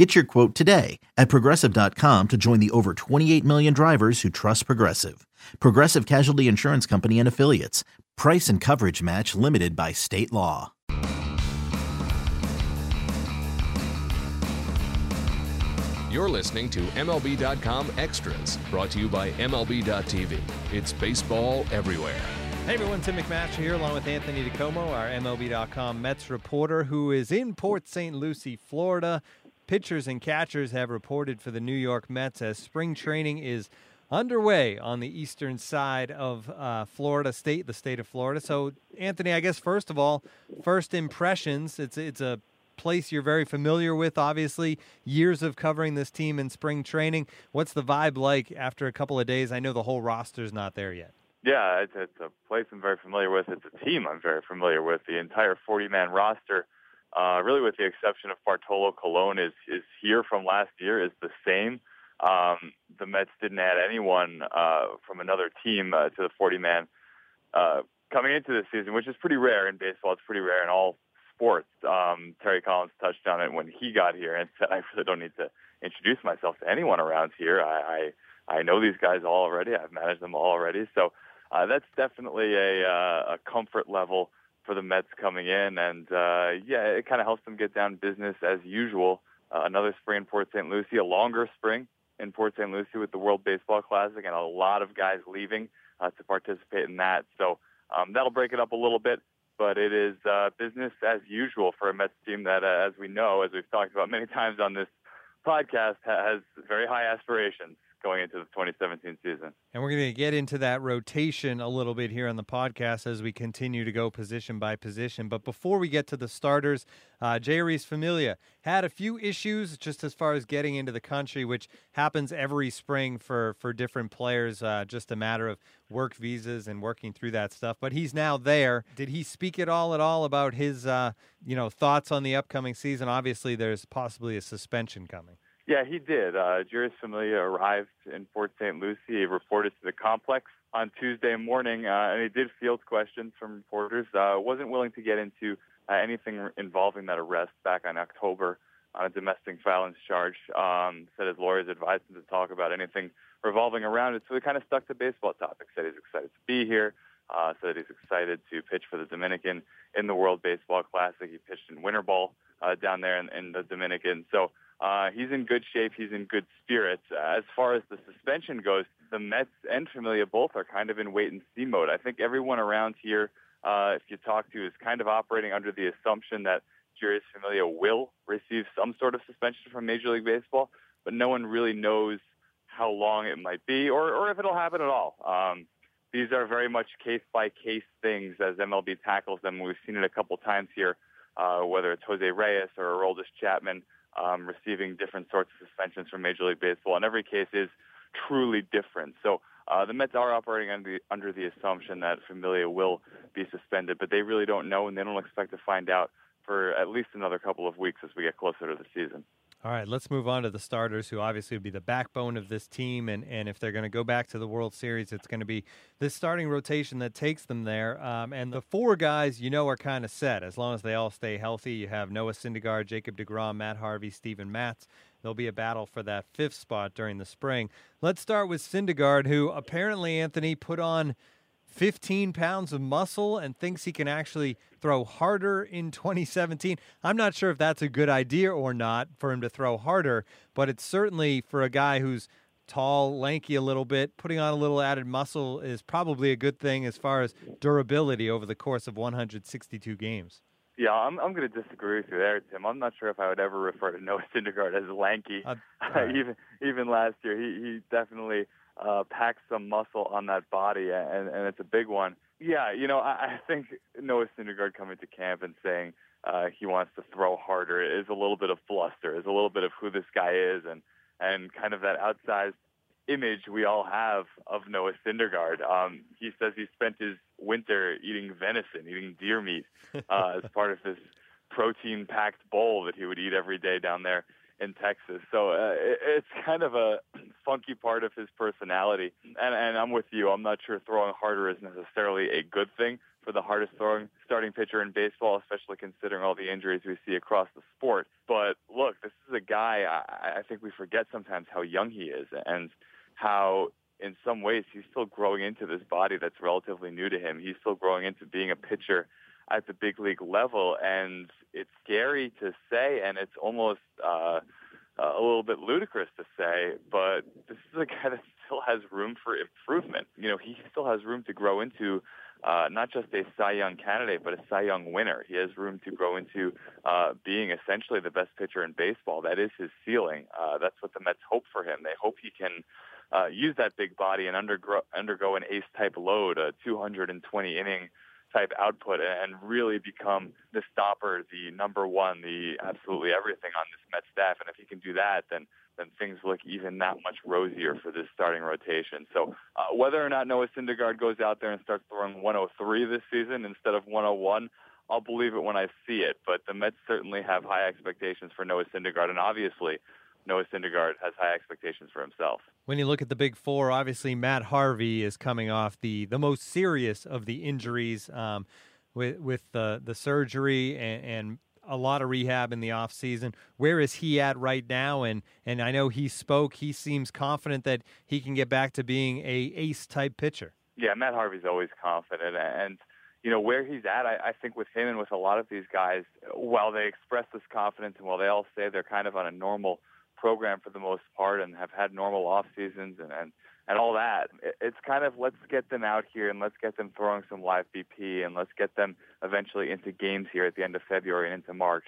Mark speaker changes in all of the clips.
Speaker 1: Get your quote today at progressive.com to join the over 28 million drivers who trust Progressive. Progressive Casualty Insurance Company and Affiliates. Price and coverage match limited by state law.
Speaker 2: You're listening to MLB.com Extras, brought to you by MLB.tv. It's baseball everywhere.
Speaker 3: Hey everyone, Tim McMaster here along with Anthony DiComo, our MLB.com Mets reporter who is in Port St. Lucie, Florida. Pitchers and catchers have reported for the New York Mets as spring training is underway on the eastern side of uh, Florida State, the state of Florida. So, Anthony, I guess first of all, first impressions. It's it's a place you're very familiar with, obviously, years of covering this team in spring training. What's the vibe like after a couple of days? I know the whole roster's not there yet.
Speaker 4: Yeah, it's, it's a place I'm very familiar with. It's a team I'm very familiar with. The entire 40-man roster, uh, really with the exception of Bartolo Colon, is, is here from last year, is the same. Um, the Mets didn't add anyone uh, from another team uh, to the 40-man uh, coming into this season, which is pretty rare in baseball. It's pretty rare in all sports. Um, Terry Collins touched on it when he got here and said, "I really don't need to introduce myself to anyone around here. I I, I know these guys all already. I've managed them all already. So uh, that's definitely a uh, a comfort level for the Mets coming in, and uh, yeah, it kind of helps them get down business as usual. Uh, another spring in Port St. Lucie, a longer spring in Port St. Lucie with the World Baseball Classic, and a lot of guys leaving uh, to participate in that. So um, that'll break it up a little bit but it is uh, business as usual for a Mets team that, uh, as we know, as we've talked about many times on this podcast, has very high aspirations going into the 2017 season.
Speaker 3: And we're going to get into that rotation a little bit here on the podcast as we continue to go position by position. But before we get to the starters, uh, Jeurys Familia had a few issues just as far as getting into the country, which happens every spring for, for different players, uh, just a matter of work visas and working through that stuff. But he's now there. Did he speak at all at all about his, uh, you know, thoughts on the upcoming season? Obviously, there's possibly a suspension coming.
Speaker 4: Yeah, he did. Uh, Jeurys Familia arrived in Port St. Lucie. He reported to the complex on Tuesday morning, uh, and he did field questions from reporters. Uh, wasn't willing to get into uh, anything involving that arrest back on October on a domestic violence charge. Um, said his lawyers advised him to talk about anything revolving around it. So he kind of stuck to baseball topics. Said he's excited to be here. Uh, said he's excited to pitch for the Dominican in the World Baseball Classic. He pitched in winter ball uh, down there in, in the Dominican. So uh, he's in good shape. He's in good spirits. As far as the suspension goes, the Mets and Familia both are kind of in wait and see mode. I think everyone around here, uh, if you talk to, is kind of operating under the assumption that Jeurys Familia will receive some sort of suspension from Major League Baseball, but no one really knows how long it might be or, or if it'll happen at all. Um, these are very much case-by-case things as MLB tackles them. We've seen it a couple times here, uh, whether it's Jose Reyes or Aroldis Chapman um, receiving different sorts of suspensions from Major League Baseball, and every case is truly different. So uh, the Mets are operating under the, under the assumption that Familia will be suspended, but they really don't know, and they don't expect to find out for at least another couple of weeks as we get closer to the season.
Speaker 3: All right, let's move on to the starters, who obviously would be the backbone of this team. And, and if they're going to go back to the World Series, it's going to be this starting rotation that takes them there. Um, and the four guys, you know, are kind of set. As long as they all stay healthy, you have Noah Syndergaard, Jacob DeGrom, Matt Harvey, Steven Matz. There'll be a battle for that fifth spot during the spring. Let's start with Syndergaard, who apparently, Anthony, put on – 15 pounds of muscle and thinks he can actually throw harder in 2017. I'm not sure if that's a good idea or not for him to throw harder, but it's certainly for a guy who's tall, lanky a little bit, putting on a little added muscle is probably a good thing as far as durability over the course of 162 games.
Speaker 4: Yeah, I'm I'm going to disagree with you there, Tim. I'm not sure if I would ever refer to Noah Syndergaard as lanky. Uh, right. even even last year, he he definitely uh, packs some muscle on that body, and, and it's a big one. Yeah, you know, I, I think Noah Syndergaard coming to camp and saying uh, he wants to throw harder is a little bit of bluster, is a little bit of who this guy is, and and kind of that outsized image we all have of Noah Syndergaard. Um, he says he spent his winter eating venison, eating deer meat, uh, as part of this protein-packed bowl that he would eat every day down there in Texas. So uh, it, it's kind of a funky part of his personality. And, and I'm with you. I'm not sure throwing harder is necessarily a good thing for the hardest throwing starting pitcher in baseball, especially considering all the injuries we see across the sport. But look, this is a guy I, I think we forget sometimes how young he is and how in some ways he's still growing into this body that's relatively new to him. He's still growing into being a pitcher at the big league level, and it's scary to say, and it's almost uh, a little bit ludicrous to say, but this is a guy that still has room for improvement. You know, he still has room to grow into uh, not just a Cy Young candidate, but a Cy Young winner. He has room to grow into uh, being essentially the best pitcher in baseball. That is his ceiling. Uh, that's what the Mets hope for him. They hope he can uh, use that big body and undergo, undergo an ace type load, a 220 inning type output, and really become the stopper, the number one, the absolutely everything on this Met staff. And if he can do that, then then things look even that much rosier for this starting rotation. So uh, whether or not Noah Syndergaard goes out there and starts throwing 103 this season instead of 101, I'll believe it when I see it. But the Mets certainly have high expectations for Noah Syndergaard, and obviously Noah Syndergaard has high expectations for himself.
Speaker 3: When you look at the big four, obviously Matt Harvey is coming off the, the most serious of the injuries um, with with the the surgery and, and a lot of rehab in the off season. Where is he at right now? And and I know he spoke. He seems confident that he can get back to being a ace type pitcher.
Speaker 4: Yeah, Matt Harvey's always confident, and you know where he's at. I, I think with him and with a lot of these guys, while they express this confidence and while they all say they're kind of on a normal program for the most part and have had normal off seasons and and, and all that. It's kind of let's get them out here and let's get them throwing some live BP and let's get them eventually into games here at the end of February and into March,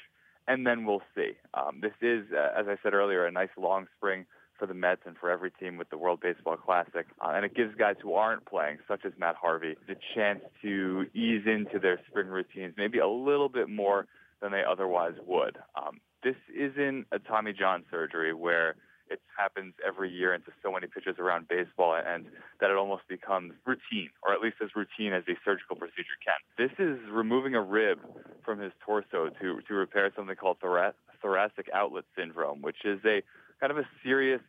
Speaker 4: and then we'll see. Um, this is, uh, as I said earlier, a nice long spring for the Mets and for every team with the World Baseball Classic. Uh, and it gives guys who aren't playing, such as Matt Harvey, the chance to ease into their spring routines maybe a little bit more than they otherwise would. Um, this isn't a Tommy John surgery where it happens every year into so many pitches around baseball and that it almost becomes routine, or at least as routine as a surgical procedure can. This is removing a rib from his torso to, to repair something called thoracic outlet syndrome, which is a kind of a serious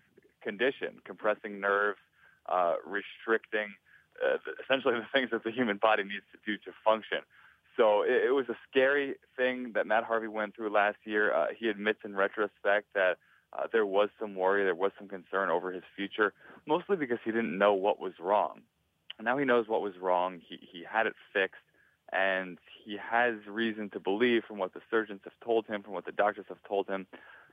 Speaker 4: condition, compressing nerves, uh, restricting uh, essentially the things that the human body needs to do to function. So it, it was a scary thing that Matt Harvey went through last year. Uh, he admits in retrospect that uh, there was some worry, there was some concern over his future, mostly because he didn't know what was wrong. Now he knows what was wrong. He he had it fixed, and he has reason to believe, from what the surgeons have told him, from what the doctors have told him,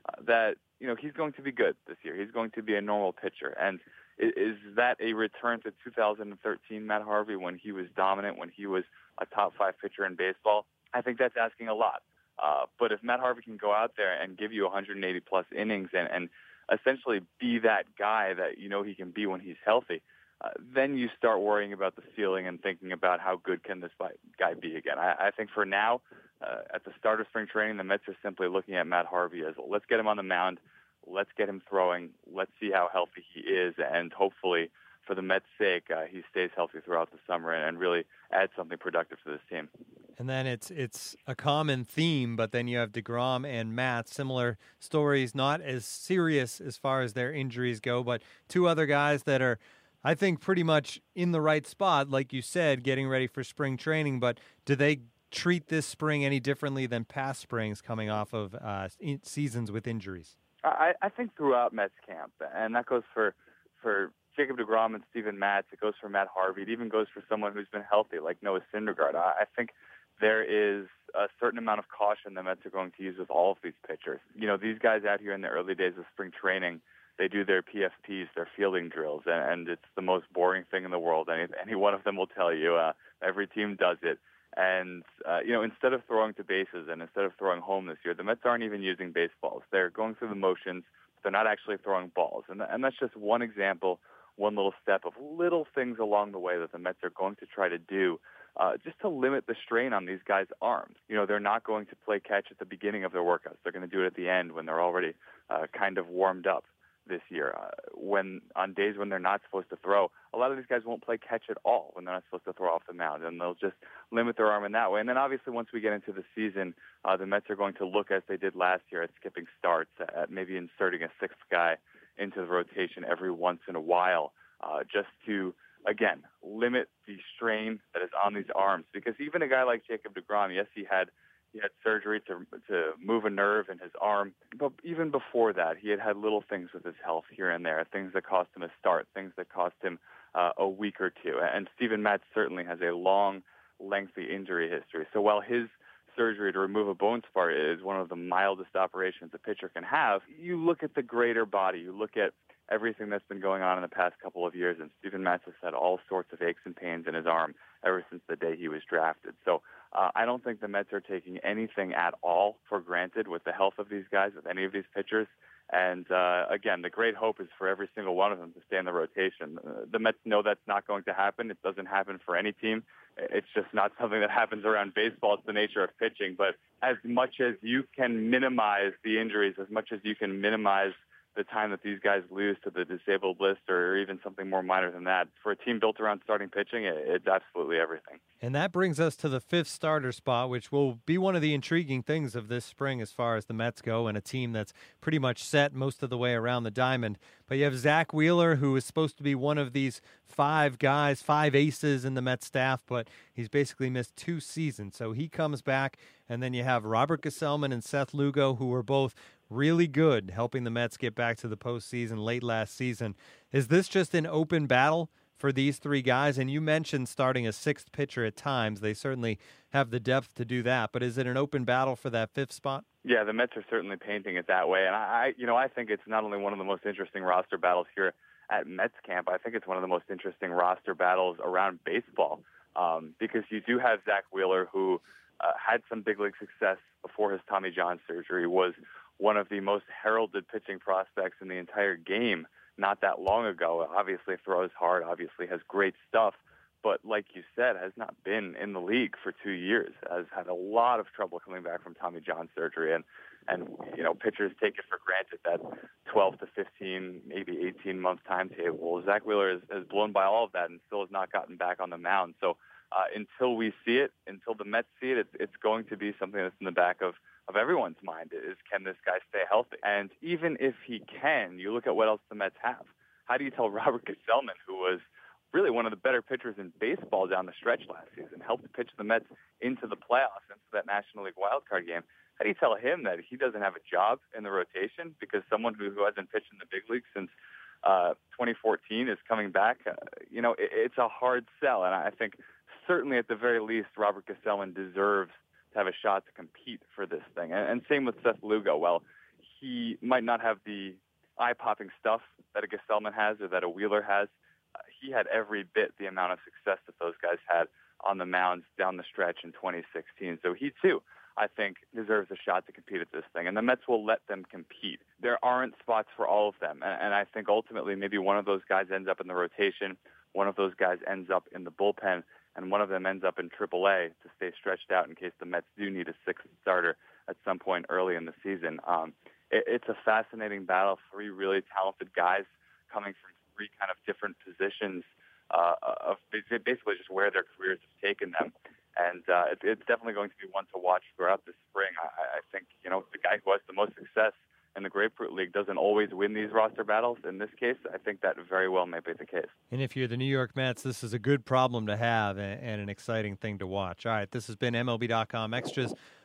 Speaker 4: uh, that you know he's going to be good this year. He's going to be a normal pitcher, and is that a return to 2013 Matt Harvey when he was dominant, when he was a top five pitcher in baseball? I think that's asking a lot. Uh, but if Matt Harvey can go out there and give you 180 plus innings and, and essentially be that guy that you know he can be when he's healthy, uh, then you start worrying about the ceiling and thinking about how good can this guy be again. I, I think for now, uh, at the start of spring training, the Mets are simply looking at Matt Harvey as let's get him on the mound let's get him throwing. Let's see how healthy he is, and hopefully, for the Mets' sake, uh, he stays healthy throughout the summer and, and really adds something productive to this team.
Speaker 3: And then it's it's a common theme, but then you have Degrom and Matz, similar stories, not as serious as far as their injuries go, but two other guys that are. I think pretty much in the right spot, like you said, getting ready for spring training. But do they treat this spring any differently than past springs coming off of uh, seasons with injuries?
Speaker 4: I, I think throughout Mets camp, and that goes for for Jacob Degrom and Steven Matz. It goes for Matt Harvey. It even goes for someone who's been healthy, like Noah Syndergaard. I, I think there is a certain amount of caution the Mets are going to use with all of these pitchers. You know, these guys out here in the early days of spring training, they do their PFPs, their fielding drills, and, and it's the most boring thing in the world. Any, any one of them will tell you. Uh, every team does it. And, uh, you know, instead of throwing to bases and instead of throwing home this year, the Mets aren't even using baseballs. They're going through the motions. But they're not actually throwing balls. And, and that's just one example, one little step of little things along the way that the Mets are going to try to do uh, just to limit the strain on these guys' arms. You know, they're not going to play catch at the beginning of their workouts. They're going to do it at the end when they're already uh, kind of warmed up. this year. Uh, when on days when they're not supposed to throw, a lot of these guys won't play catch at all when they're not supposed to throw off the mound, and they'll just limit their arm in that way. And then obviously once we get into the season, uh, the Mets are going to look as they did last year at skipping starts, at maybe inserting a sixth guy into the rotation every once in a while, uh, just to again limit the strain that is on these arms. Because even a guy like Jacob Degrom, yes, he had he had surgery to to move a nerve in his arm, but even before that, he had had little things with his health here and there, things that cost him a start, things that cost him uh, a week or two. And Steven Matz certainly has a long, lengthy injury history. So while his surgery to remove a bone spur is one of the mildest operations a pitcher can have, you look at the greater body, you look at everything that's been going on in the past couple of years, and Steven Matz has had all sorts of aches and pains in his arm ever since the day he was drafted. So uh, I don't think the Mets are taking anything at all for granted with the health of these guys, with any of these pitchers. And uh, again, the great hope is for every single one of them to stay in the rotation. Uh, the Mets know that's not going to happen. It doesn't happen for any team. It's just not something that happens around baseball. It's the nature of pitching. But as much as you can minimize the injuries, as much as you can minimize the time that these guys lose to the disabled list or even something more minor than that. For a team built around starting pitching, it's absolutely everything.
Speaker 3: And that brings us to the fifth starter spot, which will be one of the intriguing things of this spring as far as the Mets go, and a team that's pretty much set most of the way around the diamond. But you have Zack Wheeler, who is supposed to be one of these five guys, five aces in the Mets staff, but he's basically missed two seasons. So he comes back, and then you have Robert Gsellman and Seth Lugo, who are both really good, helping the Mets get back to the postseason late last season. Is this just an open battle for these three guys? And you mentioned starting a sixth pitcher at times. They certainly have the depth to do that. But is it an open battle for that fifth spot?
Speaker 4: Yeah, the Mets are certainly painting it that way. And I, you know, I think it's not only one of the most interesting roster battles here at Mets camp. I think it's one of the most interesting roster battles around baseball um, because you do have Zack Wheeler who uh, had some big league success before his Tommy John surgery, was one of the most heralded pitching prospects in the entire game not that long ago. Obviously throws hard, obviously has great stuff, but like you said, has not been in the league for two years. Has had a lot of trouble coming back from Tommy John surgery, and and you know pitchers take it for granted that 12 to 15, maybe 18 month timetable. Zack Wheeler has, has blown by all of that and still has not gotten back on the mound. So uh, until we see it, until the Mets see it, it's, it's going to be something that's in the back of of everyone's mind is can this guy stay healthy? And even if he can, you look at what else the Mets have. How do you tell Robert Gsellman, who was really one of the better pitchers in baseball down the stretch last season, helped pitch the Mets into the playoffs, into that National League wildcard game. How do you tell him that he doesn't have a job in the rotation because someone who, who hasn't pitched in the big league since uh, 2014 is coming back? Uh, you know, it, it's a hard sell, and I think certainly at the very least, Robert Gsellman deserves to have a shot to compete for this thing. And, and same with Seth Lugo. Well, he might not have the eye-popping stuff that a Gsellman has or that a Wheeler has. Uh, he had every bit the amount of success that those guys had on the mounds down the stretch in 2016. So he too, I think, deserves a shot to compete at this thing. And the Mets will let them compete. There aren't spots for all of them. And, and I think ultimately maybe one of those guys ends up in the rotation, one of those guys ends up in the bullpen and one of them ends up in AAA to stay stretched out in case the Mets do need a sixth starter at some point early in the season. Um, it, it's a fascinating battle. Three really talented guys coming from three kind of different positions uh, of basically just where their careers have taken them. And uh, it, it's definitely going to be one to watch throughout the spring. I, I think you know the guy who has the most success and the Grapefruit League doesn't always win these roster battles. In this case, I think that very well may be the case.
Speaker 3: And if you're the New York Mets, this is a good problem to have and an exciting thing to watch. All right, this has been MLB.com Extras,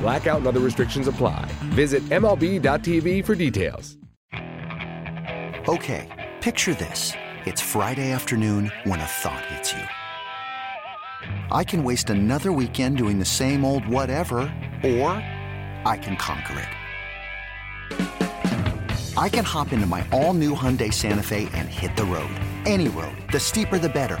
Speaker 5: Blackout and other restrictions apply. Visit MLB.tv for details.
Speaker 6: Okay, picture this. It's Friday afternoon when a thought hits you. I can waste another weekend doing the same old whatever, or I can conquer it. I can hop into my all-new Hyundai Santa Fe and hit the road. Any road. The steeper the better.